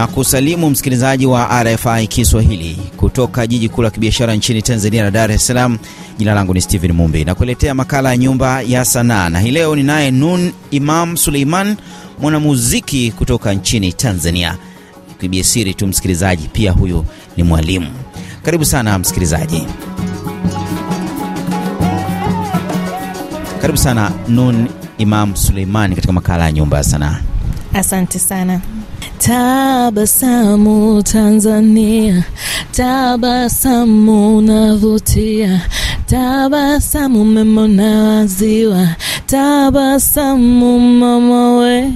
na kusalimu msikilizaji wa RFI Kiswahili kutoka jiji kuu la kibiashara nchini Tanzania la Dar es Salaam. Jina langu ni Steven Mumbi na kuletea makala ya Nyumba ya Sanaa, na hii leo ninaye Nun Imam Suleiman, mwanamuziki kutoka nchini Tanzania. Kibiasiri tu msikilizaji, pia huyu ni mwalimu. Karibu sana msikilizaji, karibu sana Nun Imam Suleiman katika makala ya Nyumba ya Sanaa. Asante sana. Tabasamu Tanzania, tabasamu navutia, tabasamu memona waziwa, tabasamu mamawe,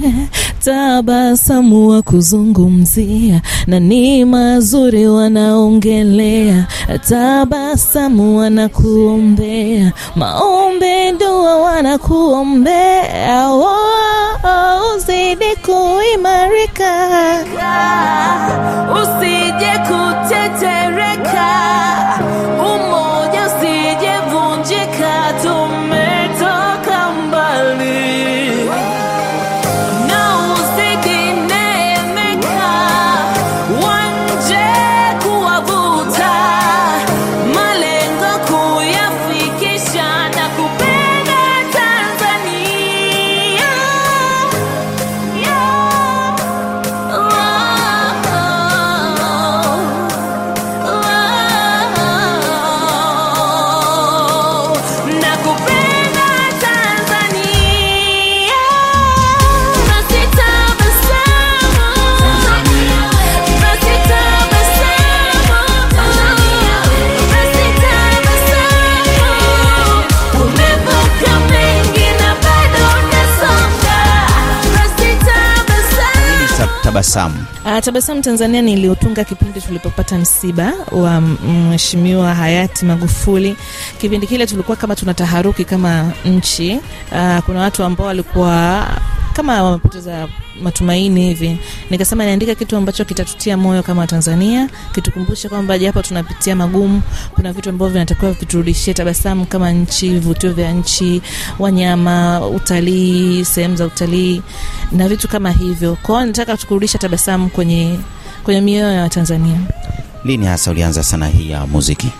tabasamu wa kuzungumzia na ni mazuri wanaongelea, tabasamu wanakuombea, maombe dua wanakuombea, oh, uzidi kuimarika, usije kutetereka, Tabasamu. Uh, Tabasamu Tanzania niliotunga kipindi tulipopata msiba wa mheshimiwa hayati Magufuli. Kipindi kile tulikuwa kama tuna taharuki kama nchi. Uh, kuna watu ambao walikuwa kama wamepoteza matumaini hivi. Nikasema niandika kitu ambacho kitatutia moyo kama Watanzania, kitukumbushe kwamba japo tunapitia magumu, kuna vitu ambavyo vinatakiwa viturudishie tabasamu kama nchi, vivutio vya nchi, wanyama, utalii, sehemu za utalii na vitu kama hivyo. Kwa hiyo nataka tukurudisha tabasamu kwenye kwenye mioyo ya Watanzania. Lini hasa ulianza sanaa hii ya muziki?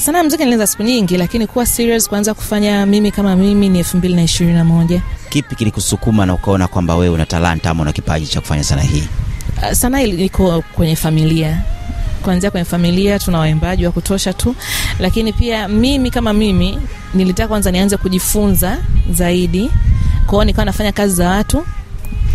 Sana mziki nilianza siku nyingi, lakini kuwa serious kuanza kufanya mimi kama mimi ni elfu mbili na ishirini na moja. Kipi kilikusukuma na ukaona kwamba wewe una talanta ama una kipaji cha kufanya sanaa hii? Uh, sanaa iko kwenye familia kuanzia kwenye familia tuna waimbaji wa kutosha tu lakini pia mimi kama mimi nilitaka kwanza nianze kujifunza zaidi kwao nikawa nafanya kazi za watu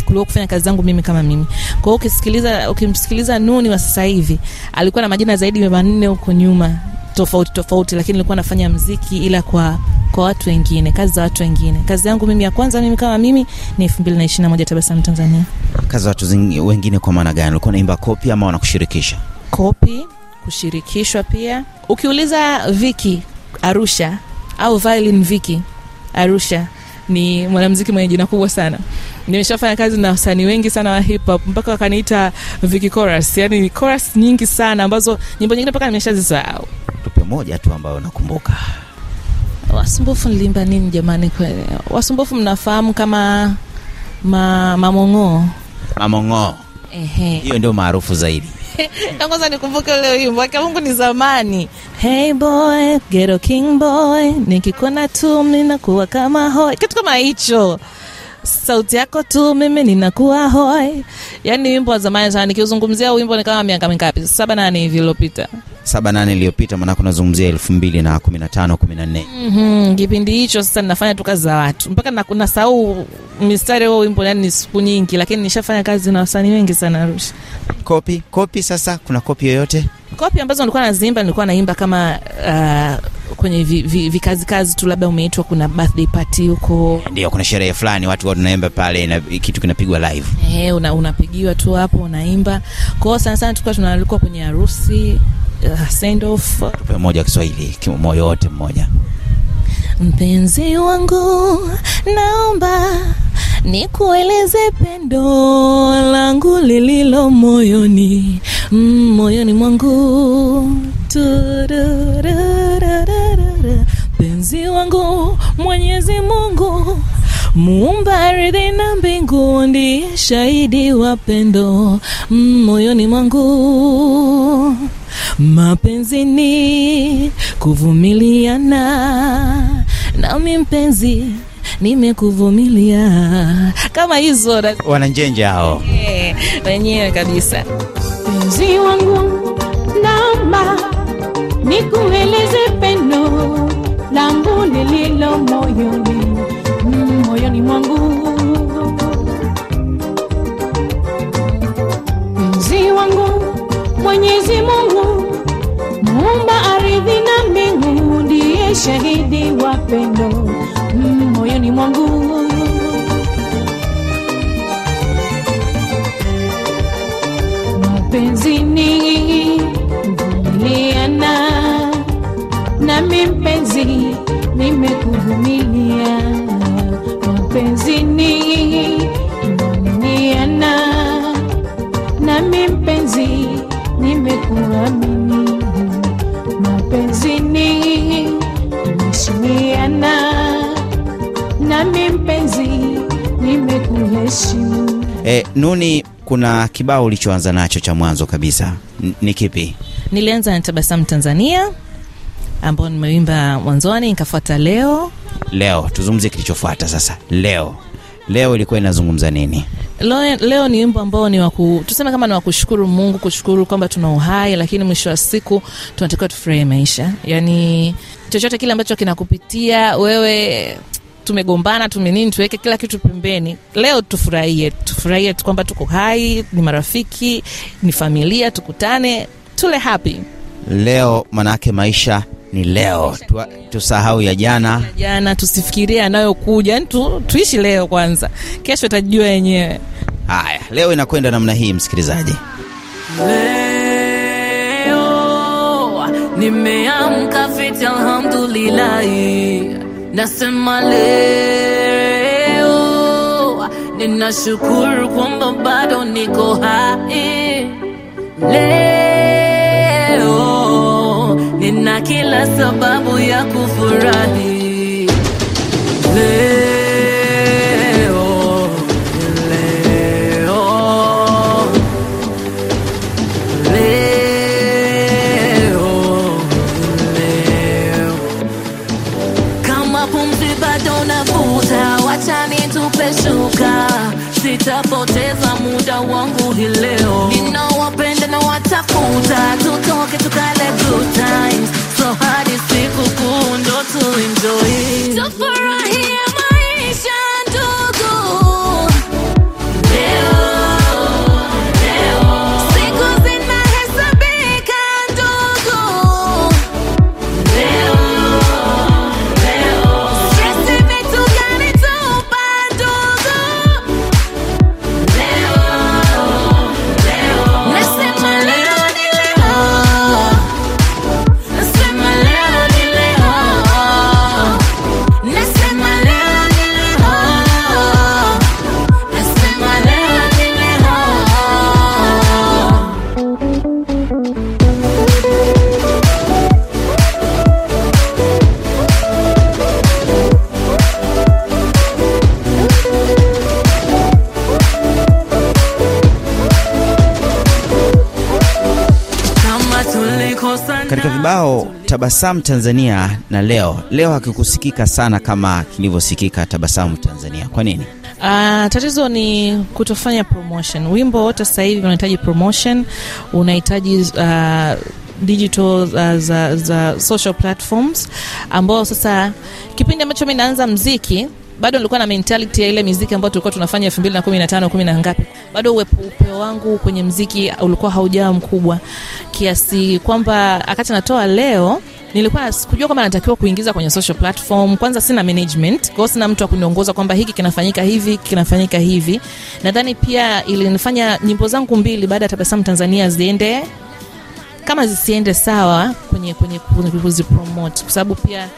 kuliko kufanya kazi zangu mimi kama mimi. Kwa hiyo ukisikiliza ukimsikiliza nuni wa sasa hivi alikuwa na majina zaidi ya manne huko nyuma tofauti tofauti lakini nilikuwa nafanya mziki ila kwa kwa watu wengine kazi za watu wengine. Kazi yangu mimi ya kwanza mimi kama mimi ni elfu mbili na ishiri na moja tabasamu tanzania. Kazi za watu wengine kwa maana gani? Ulikuwa naimba kopi ama wanakushirikisha? kopi kushirikishwa pia. Ukiuliza viki arusha au violin viki arusha ni mwanamziki mwenye jina kubwa sana nimeshafanya kazi na wasanii wengi sana wa hip hop mpaka wakaniita Vicky chorus yani chorus nyingi sana ambazo nyimbo nyingine mpaka nimeshazisahau Tupe moja tu ambayo nakumbuka. wasumbufu nilimba nini jamani kweli wasumbufu mnafahamu kama ma, mamong'oo Mamong'oo, ehe hiyo ndio maarufu zaidi. Kwanza nikumbuke ule wimbo wake Mungu ni zamani. Hey boy, ghetto king boy, nikikona tu mimi nakuwa kama hoi. Kitu kama hicho. Sauti yako tu mimi ninakuwa hoi. Yaani wimbo wa zamani sana nikiuzungumzia wimbo ni kama miaka mingapi? Saba nane hivi iliyopita. saba nane iliyopita, maanake unazungumzia elfu mbili na kumi na tano kumi na nne. Mhm, kipindi hicho sasa ninafanya tu kazi za watu. Mpaka na nasahau mistari huo wimbo yani ni siku nyingi lakini nishafanya kazi na wasanii wengi sana Arusha. Kopi kopi, sasa kuna kopi yoyote? kopi ambazo nilikuwa nazimba nilikuwa naimba kama uh, kwenye vi, vi, vikazi kazi tu labda umeitwa kuna birthday party huko Ndio, kuna sherehe fulani watu wanaimba pale na kitu kinapigwa live. eh, una, unapigiwa tu hapo unaimba kwa hiyo sana sana tulikuwa tunaalikwa kwenye harusi uh, send off Tupe moja wa Kiswahili, ki- moyo wote mmoja. mpenzi wangu naomba nikueleze pendo langu lililo moyoni mm, moyoni mwangu penzi wangu mwenyezi mungu muumba ardhi na mbingu, ndiye shahidi wa pendo mm, moyoni mwangu. Mapenzi ni kuvumiliana, nami mpenzi nimekuvumilia. Kama hizo na- Wananjenja hao. Eh, wenyewe kabisa. Mpenzi wangu, naomba nikueleze pendo langu lililo moyoni moyoni mwangu. Mpenzi wangu, Mwenyezi Mungu muumba ardhi na mbingu, ndiye shahidi wa pendo moyoni mwangu. mapenzi vumiliana nami mpenzi nimekuvumilia. Mapenzi vumiliana nami mpenzi nimekuamini. Nami mpenzi nimekuheshimu. E, Nuni, kuna kibao ulichoanza nacho cha mwanzo kabisa N- ni kipi? Nilianza na Tabasamu Tanzania ambao nimeimba mwanzoni, nikafuata leo Leo tuzungumzie kilichofuata sasa. Leo leo ilikuwa inazungumza nini? Leo, leo ni wimbo ambao ni waku, tuseme kama ni wakushukuru Mungu, kushukuru kwamba tuna uhai, lakini mwisho wa siku tunatakiwa tufurahie maisha. Yani chochote kile ambacho kinakupitia wewe, tumegombana tume nini, tuweke kila kitu pembeni. Leo tufurahie, tufurahie kwamba tuko hai, ni marafiki, ni familia, tukutane, tule happy. Leo manake maisha ni leo, Tua- tusahau ya jana. Jana tusifikirie yanayokuja, yani tu, tuishi leo kwanza, kesho itajua yenyewe. Haya, leo inakwenda namna hii, msikilizaji. Leo nimeamka fiti, alhamdulillahi. Nasema leo ninashukuru kwamba bado niko hai. Leo nina kila sababu ya kufurahi. Shuka, sitapoteza muda wangu leo. Ninawapenda na watafuta, tutoke tukale good times, so hadi siku kuu ndo tu Katika Tabasamu Tanzania na leo leo hakikusikika sana kama kilivyosikika Tabasamu Tanzania. Kwa nini? Uh, tatizo ni kutofanya promotion. Wimbo wote sasa hivi unahitaji promotion, unahitaji uh, digital uh, za, za social platforms ambao sasa kipindi ambacho mi naanza mziki bado nilikuwa na mentality ya ile miziki ambayo tulikuwa tunafanya elfu mbili na ngapi, bado upeo wangu kwenye mziki ulikuwa haujawa mkubwa kiasi kwamba akati natoa leo nilikuwa sikujua kwamba natakiwa kuingiza kwenye social platform. Kwanza sina management, kwa sina mtu wa kuniongoza kwamba hiki kinafanyika hivi, kinafanyika hivi. Nadhani pia ilinifanya nyimbo zangu mbili baada ya Tabasamu Tanzania ziende kama zisiende sawa kwenye kwenye kuzipromote, kwa sababu pia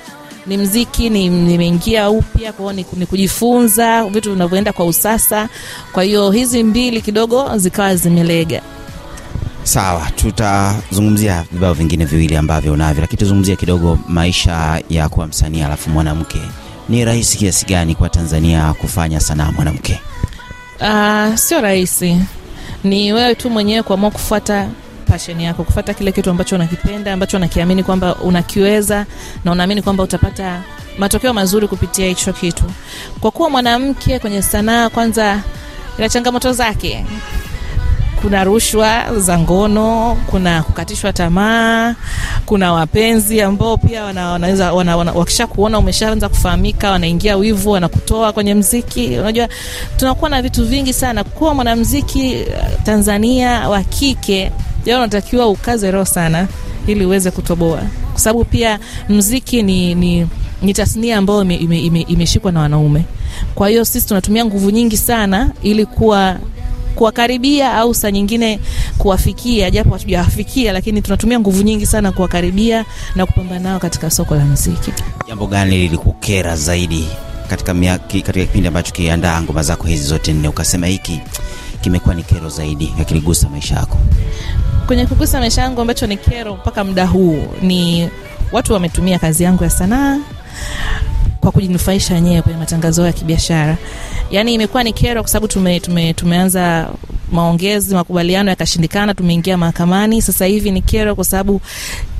ni mziki ni nimeingia upya, kwa hiyo ni, kujifunza vitu vinavyoenda kwa usasa. Kwa hiyo hizi mbili kidogo zikawa zimelega. Sawa, tutazungumzia vibao vingine viwili ambavyo unavyo, lakini tuzungumzie kidogo maisha ya kuwa msanii alafu mwanamke ni rahisi kiasi gani kwa Tanzania kufanya sanaa mwanamke? Uh, sio rahisi, ni wewe tu mwenyewe kuamua kufuata passion yako, kufata kile kitu ambacho unakipenda, ambacho unakiamini kwamba unakiweza na unaamini kwamba utapata matokeo mazuri kupitia hicho kitu. Kwa kuwa mwanamke kwenye sanaa, kwanza ina changamoto zake. Kuna rushwa za ngono, kuna kukatishwa tamaa, kuna wapenzi ambao pia wana, wanaweza wana, wana, wakisha kuona umeshaanza kufahamika, wanaingia wivu, wanakutoa kwenye mziki. Unajua, tunakuwa na vitu vingi sana. Kuwa mwanamziki eh, Tanzania wa kike, leo unatakiwa ukaze roho sana ili uweze kutoboa, kwa sababu pia mziki ni, ni, ni tasnia ambayo ime- ime- ime- na wanaume. Kwa hiyo sisi tunatumia nguvu nyingi sana ili kuwa kuwakaribia au saa nyingine kuwafikia, japo hatujawafikia, lakini tunatumia nguvu nyingi sana kuwakaribia na kupambana nao katika soko la muziki. Jambo gani lilikukera zaidi katika katika kipindi ambacho kiandaa ngoma zako hizi zote nne, ukasema hiki kimekuwa ni kero zaidi akiligusa maisha yako? Kwenye kugusa maisha yangu ambacho ni kero mpaka muda huu ni watu wametumia kazi yangu ya sanaa kwa kujinufaisha wenyewe kwenye matangazo ya kibiashara. Yaani imekuwa ni kero kwa sababu tume, tume, tumeanza maongezi, makubaliano yakashindikana, tumeingia mahakamani. Sasa hivi ni kero kwa sababu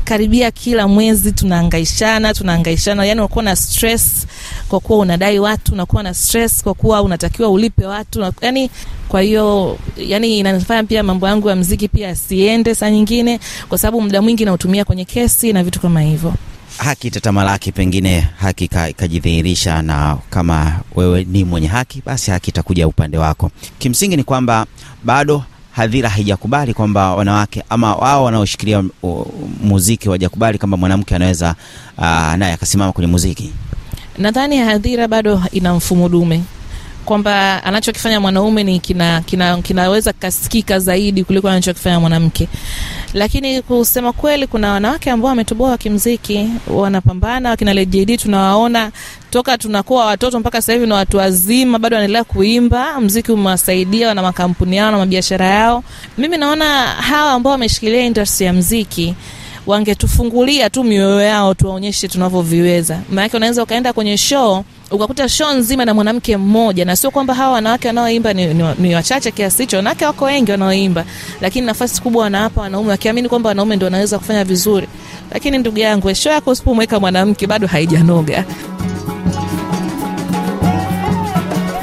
karibia kila mwezi tunaangaishana tunaangaishana, yani unakuwa na stress kwa kuwa unadai watu, unakuwa na stress kwa kuwa unatakiwa ulipe watu, yani kwa hiyo yani inanifanya pia mambo yangu ya mziki pia asiende saa nyingine, kwa sababu muda mwingi nautumia kwenye kesi na vitu kama hivyo. Haki tatamalaki, pengine haki ka- ikajidhihirisha, na kama wewe ni mwenye haki, basi haki itakuja upande wako. Kimsingi ni kwamba bado hadhira haijakubali kwamba wanawake ama wao wanaoshikilia uh, muziki wajakubali kwamba mwanamke anaweza uh, naye akasimama kwenye muziki. Nadhani hadhira bado ina mfumo dume kwamba anachokifanya mwanaume ni kina, kina, kinaweza kasikika zaidi kuliko anachokifanya mwanamke. Lakini kusema kweli, kuna wanawake ambao wametoboa kimziki, wanapambana. Wakina Lady tunawaona toka tunakuwa watoto mpaka sasa hivi na watu wazima, bado wanaendelea kuimba. Mziki umewasaidia, wana makampuni yao na mabiashara yao. Mimi naona hawa ambao wameshikilia industry ya mziki wangetufungulia tu mioyo yao tuwaonyeshe tunavyoviweza. Maanake unaweza ukaenda kwenye show ukakuta show nzima na mwanamke mmoja, na sio kwamba hawa wanawake wanaoimba ni, ni, ni wachache kiasi hicho. Wanawake wako wengi wanaoimba, lakini nafasi kubwa wanawapa wanaume, wakiamini kwamba wanaume ndio wanaweza kufanya vizuri. Lakini ndugu yangu, show yako usipomweka mwanamke bado haijanoga.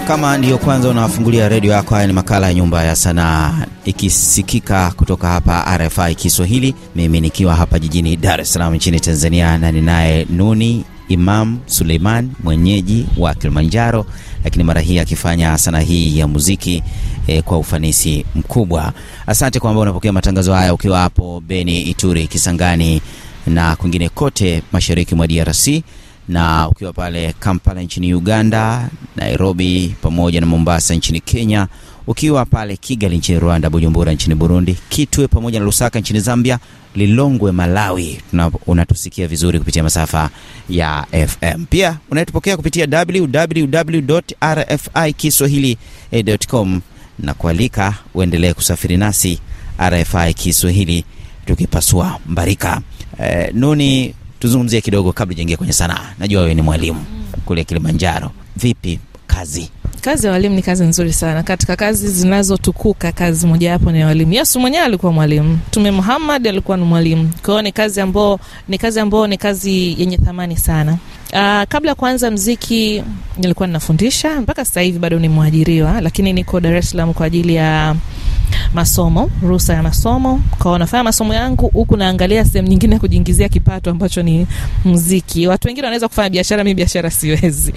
Kama ndiyo kwanza unafungulia redio yako, haya ni makala ya Nyumba ya Sanaa ikisikika kutoka hapa RFI Kiswahili, mimi nikiwa hapa jijini Dar es Salaam nchini Tanzania, na ninaye Nuni Imam Suleiman, mwenyeji wa Kilimanjaro, lakini mara hii akifanya sanaa hii ya muziki eh, kwa ufanisi mkubwa. Asante kwamba unapokea matangazo haya ukiwa hapo Beni, Ituri, Kisangani na kwingine kote mashariki mwa DRC na ukiwa pale Kampala nchini Uganda, Nairobi pamoja na Mombasa nchini Kenya, ukiwa pale Kigali nchini Rwanda, Bujumbura nchini Burundi, Kitwe pamoja na Lusaka nchini Zambia, Lilongwe Malawi, unatusikia vizuri kupitia masafa ya FM. Pia unatupokea kupitia www.rfikiswahili.com na kualika uendelee kusafiri nasi RFI Kiswahili tukipasua mbarika. E, Nuni, tuzungumzie kidogo kabla jaingia kwenye sanaa. Najua wewe ni mwalimu kule Kilimanjaro. Vipi kazi? Kazi ya walimu ni kazi nzuri sana. Katika kazi zinazotukuka, kazi mojawapo ni walimu. Yesu mwenyewe alikuwa mwalimu, Mtume Muhammad alikuwa ni mwalimu. Kwa hiyo ni kazi ambao ni kazi ambao ni kazi yenye thamani sana. Uh, kabla ya kuanza mziki nilikuwa ninafundisha, mpaka sasa hivi bado ni mwajiriwa, lakini niko Dar es Salaam kwa ajili ya masomo, ruhusa ya masomo. Kwa nafanya masomo yangu huku naangalia sehemu nyingine ya kujiingizia kipato ambacho ni muziki. Watu wengine wanaweza kufanya biashara, mimi biashara siwezi.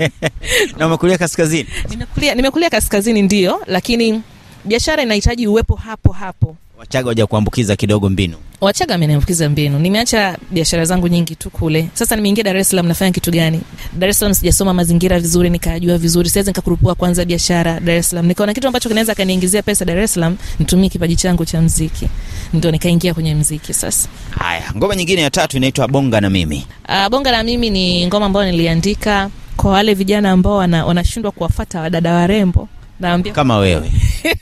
Na umekulia kaskazini? Nimekulia, nimekulia kaskazini ndio, lakini biashara inahitaji uwepo hapo hapo. Wachaga waja kuambukiza kidogo mbinu. Wachaga ameniambukiza mbinu. Nimeacha biashara zangu nyingi tu kule. Sasa nimeingia Dar es Salaam, nafanya kitu gani? Dar es Salaam sijasoma mazingira vizuri, nikajua vizuri, siwezi nikakurupua kwanza biashara Dar es Salaam. Nikaona kitu ambacho kinaweza kaniingizia pesa Dar es Salaam, nitumie kipaji changu cha mziki, ndio nikaingia kwenye mziki sasa. Haya, ngoma nyingine ya tatu inaitwa Bonga na Mimi. Uh, bonga na mimi ni ngoma ambayo niliandika kwa wale vijana ambao wana- wanashindwa kuwafata wadada warembo. Naambia Kama wewe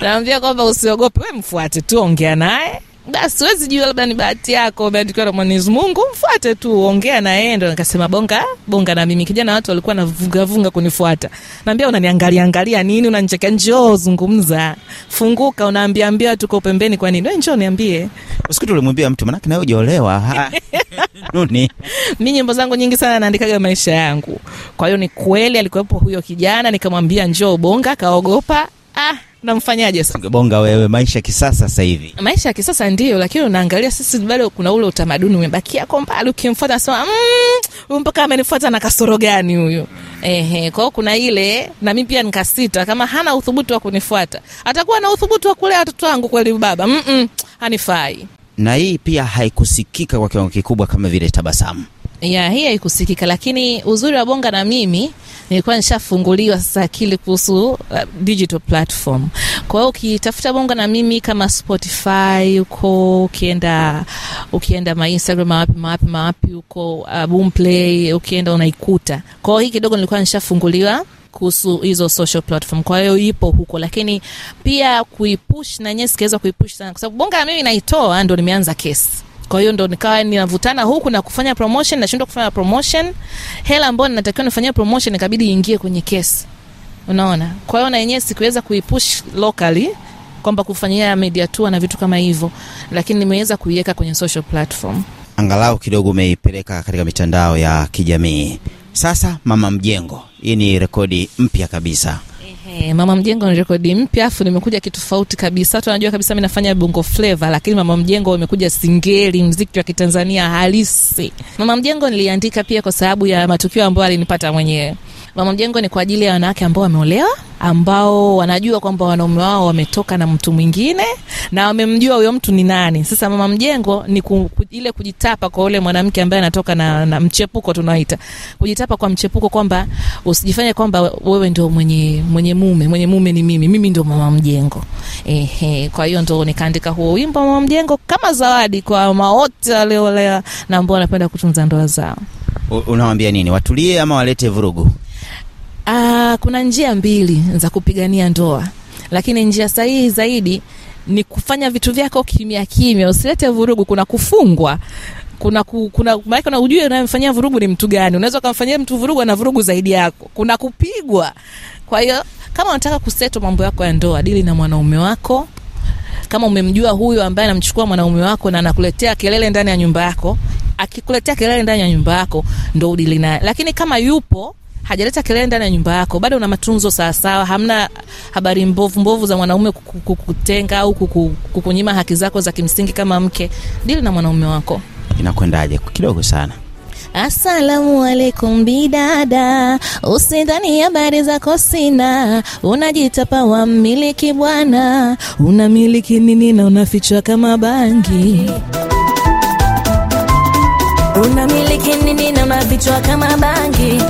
naambia kwamba usiogope, we mfuate tu, ongea naye basi wezi jua, labda ni bahati yako, umeandikiwa na Mwenyezi Mungu, mfuate tu, ongea na yeye. Ndo nikasema bonga bonga na mimi. Kijana, watu walikuwa navungavunga kunifuata, naambia unaniangalia angalia nini, unanicheka? Njoo zungumza, funguka, unaambia ambia tuko pembeni. Kwa nini? We njoo niambie. Usiku tulimwambia mtu manake nawe hujaolewa. Nuni. mi nyimbo zangu nyingi sana naandikaga maisha yangu. Kwa hiyo ni kweli alikuwepo huyo kijana, nikamwambia njoo bonga, kaogopa Ah, namfanyaje sasa? Wewe maisha kisasa sasa hivi. maisha ya kisasa ndio, lakini unaangalia sisi bado kuna ule utamaduni umebakia kwa mbali. Ukimfuata nasema "Mm, huyu mpaka amenifuata na kasoro gani huyu? Ehe, kwa hiyo kuna ile na mimi pia nikasita, kama hana uthubutu wa kunifuata atakuwa na uthubutu wa kulea watoto wangu kweli? Baba mm -mm, hanifai. Na hii pia haikusikika kwa kiwango kikubwa kama vile tabasamu. Ya hii haikusikika, lakini uzuri wa bonga na mimi nilikuwa nishafunguliwa sasa akili kuhusu uh, digital platform. Kwa hiyo ukitafuta bonga na mimi kama Spotify huko, ukienda ukienda ma Instagram mawapi mawapi mawapi huko, uh, Boomplay ukienda unaikuta. Kwa hiyo hii kidogo nilikuwa nishafunguliwa kuhusu hizo social platform, kwa hiyo ipo huko, lakini pia kuipush na yenyewe sikaweza kuipush sana, kwa sababu bonga na mimi naitoa, ndo nimeanza kesi kwa hiyo ndo nikawa ninavutana huku na kufanya promotion, nashindwa kufanya promotion. Hela ambayo ninatakiwa nifanyia promotion ikabidi iingie kwenye kesi, unaona. Kwa hiyo na yenyewe sikuweza kuipush locally kwamba kufanyia media tour na vitu kama hivyo, lakini nimeweza kuiweka kwenye social platform. Angalau kidogo umeipeleka katika mitandao ya kijamii. Sasa Mama Mjengo, hii ni rekodi mpya kabisa. Ehe, Mama Mjengo ni rekodi mpya, afu nimekuja kitofauti kabisa. Watu wanajua kabisa mimi nafanya bongo flava, lakini Mama Mjengo imekuja singeli, mziki wa Kitanzania halisi. Mama Mjengo niliandika pia kwa sababu ya matukio ambayo alinipata mwenyewe. Mama Mjengo ni kwa ajili ya wanawake ambao wameolewa, ambao wanajua kwamba wanaume wao wametoka na mtu mwingine na wamemjua huyo mtu ni nani. Sasa Mama Mjengo ni ku, ku, ile kujitapa kwa ule mwanamke ambaye anatoka na, na mchepuko tunaita kujitapa kwa mchepuko, kwamba usijifanye kwamba wewe ndio mwenye mwenye mume, mwenye mume ni mimi, mimi ndio Mama Mjengo. Ehe, kwa hiyo ndo nikaandika huo wimbo Mama Mjengo kama zawadi kwa mawote wote walioolewa na ambao wanapenda kutunza ndoa zao. Unawambia nini, watulie ama walete vurugu? Ah, kuna njia mbili za kupigania ndoa, lakini njia sahihi zaidi ni kufanya vitu vyako kimya kimya, usilete vurugu. Kuna kufungwa kuna ku, kuna maana na ujue unayemfanyia vurugu ni mtu gani. Unaweza ukamfanyia mtu vurugu na vurugu zaidi yako. Kuna kupigwa. Kwa hiyo kama unataka kuseto mambo yako ya ndoa, dili na mwanaume wako. Kama umemjua huyo ambaye anamchukua mwanaume wako na anakuletea kelele ndani ya nyumba yako, akikuletea kelele ndani ya nyumba yako ndo udili naye. Lakini kama yupo hajaleta kelele ndani ya nyumba yako, bado una matunzo sawasawa, hamna habari mbovu mbovu za mwanaume kukutenga au kukunyima haki zako za kimsingi kama mke, dili na mwanaume wako. Inakwendaje? Kidogo sana. Asalamu alaikum bidada, usidhani habari zako sina, unajitapa wa mmiliki bwana, unamiliki nini na unafichwa kama bangi? Unamiliki nini na unafichwa kama bangi?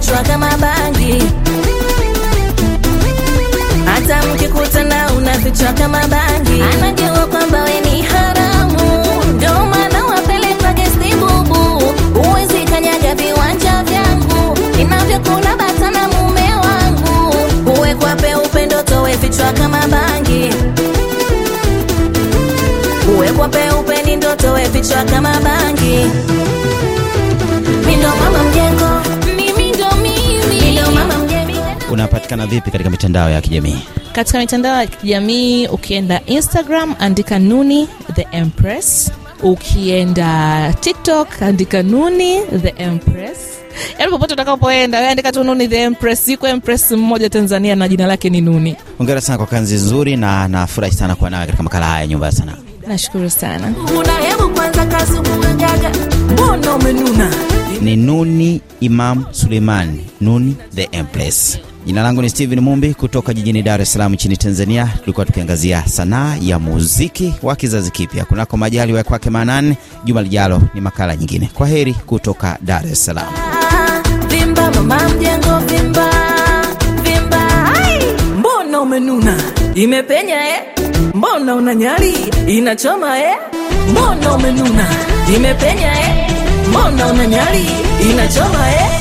Unafichwa kama bangi hata mkikutana unafichwa kama bangi. Anajua kwamba we ni haramu, ndio maana wapeleka gesti bubu. Huwezi kanyaga viwanja vyangu, ninavyokula bata na mume wangu. Uwekwa peupe ndo towe vichwa kama bangi, uwekwa peupe ni ndoto towe vichwa kama bangi. Unapatikana vipi katika mitandao ya kijamii? Katika mitandao ya kijamii ukienda Instagram andika Nuni the Empress, ukienda TikTok andika Nuni the Empress. Yaani popote utakapoenda wewe andika tu Nuni the Empress. Iko Empress mmoja Tanzania na jina lake ni Nuni. Hongera sana kwa kazi nzuri na nafurahi sana kuwa nawe katika makala haya ya Nyumba ya Sanaa. Nashukuru sana. Una kwanza kazi kugaga, mbona umenuna? Ni Nuni Imam Suleiman, Nuni the Empress. Jina langu ni Steven Mumbi kutoka jijini Dar es Salaam nchini Tanzania. Tulikuwa tukiangazia sanaa ya muziki wa kizazi kipya. Kunako majali wa kwake Manane. juma lijalo ni makala nyingine. Kwa heri kutoka Dar es Salaam. Vimba mama mjengo, vimba vimba, mbona umenuna imepenya eh? mbona una nyali inachoma eh? mbona umenuna imepenya eh? mbona una nyali inachoma eh?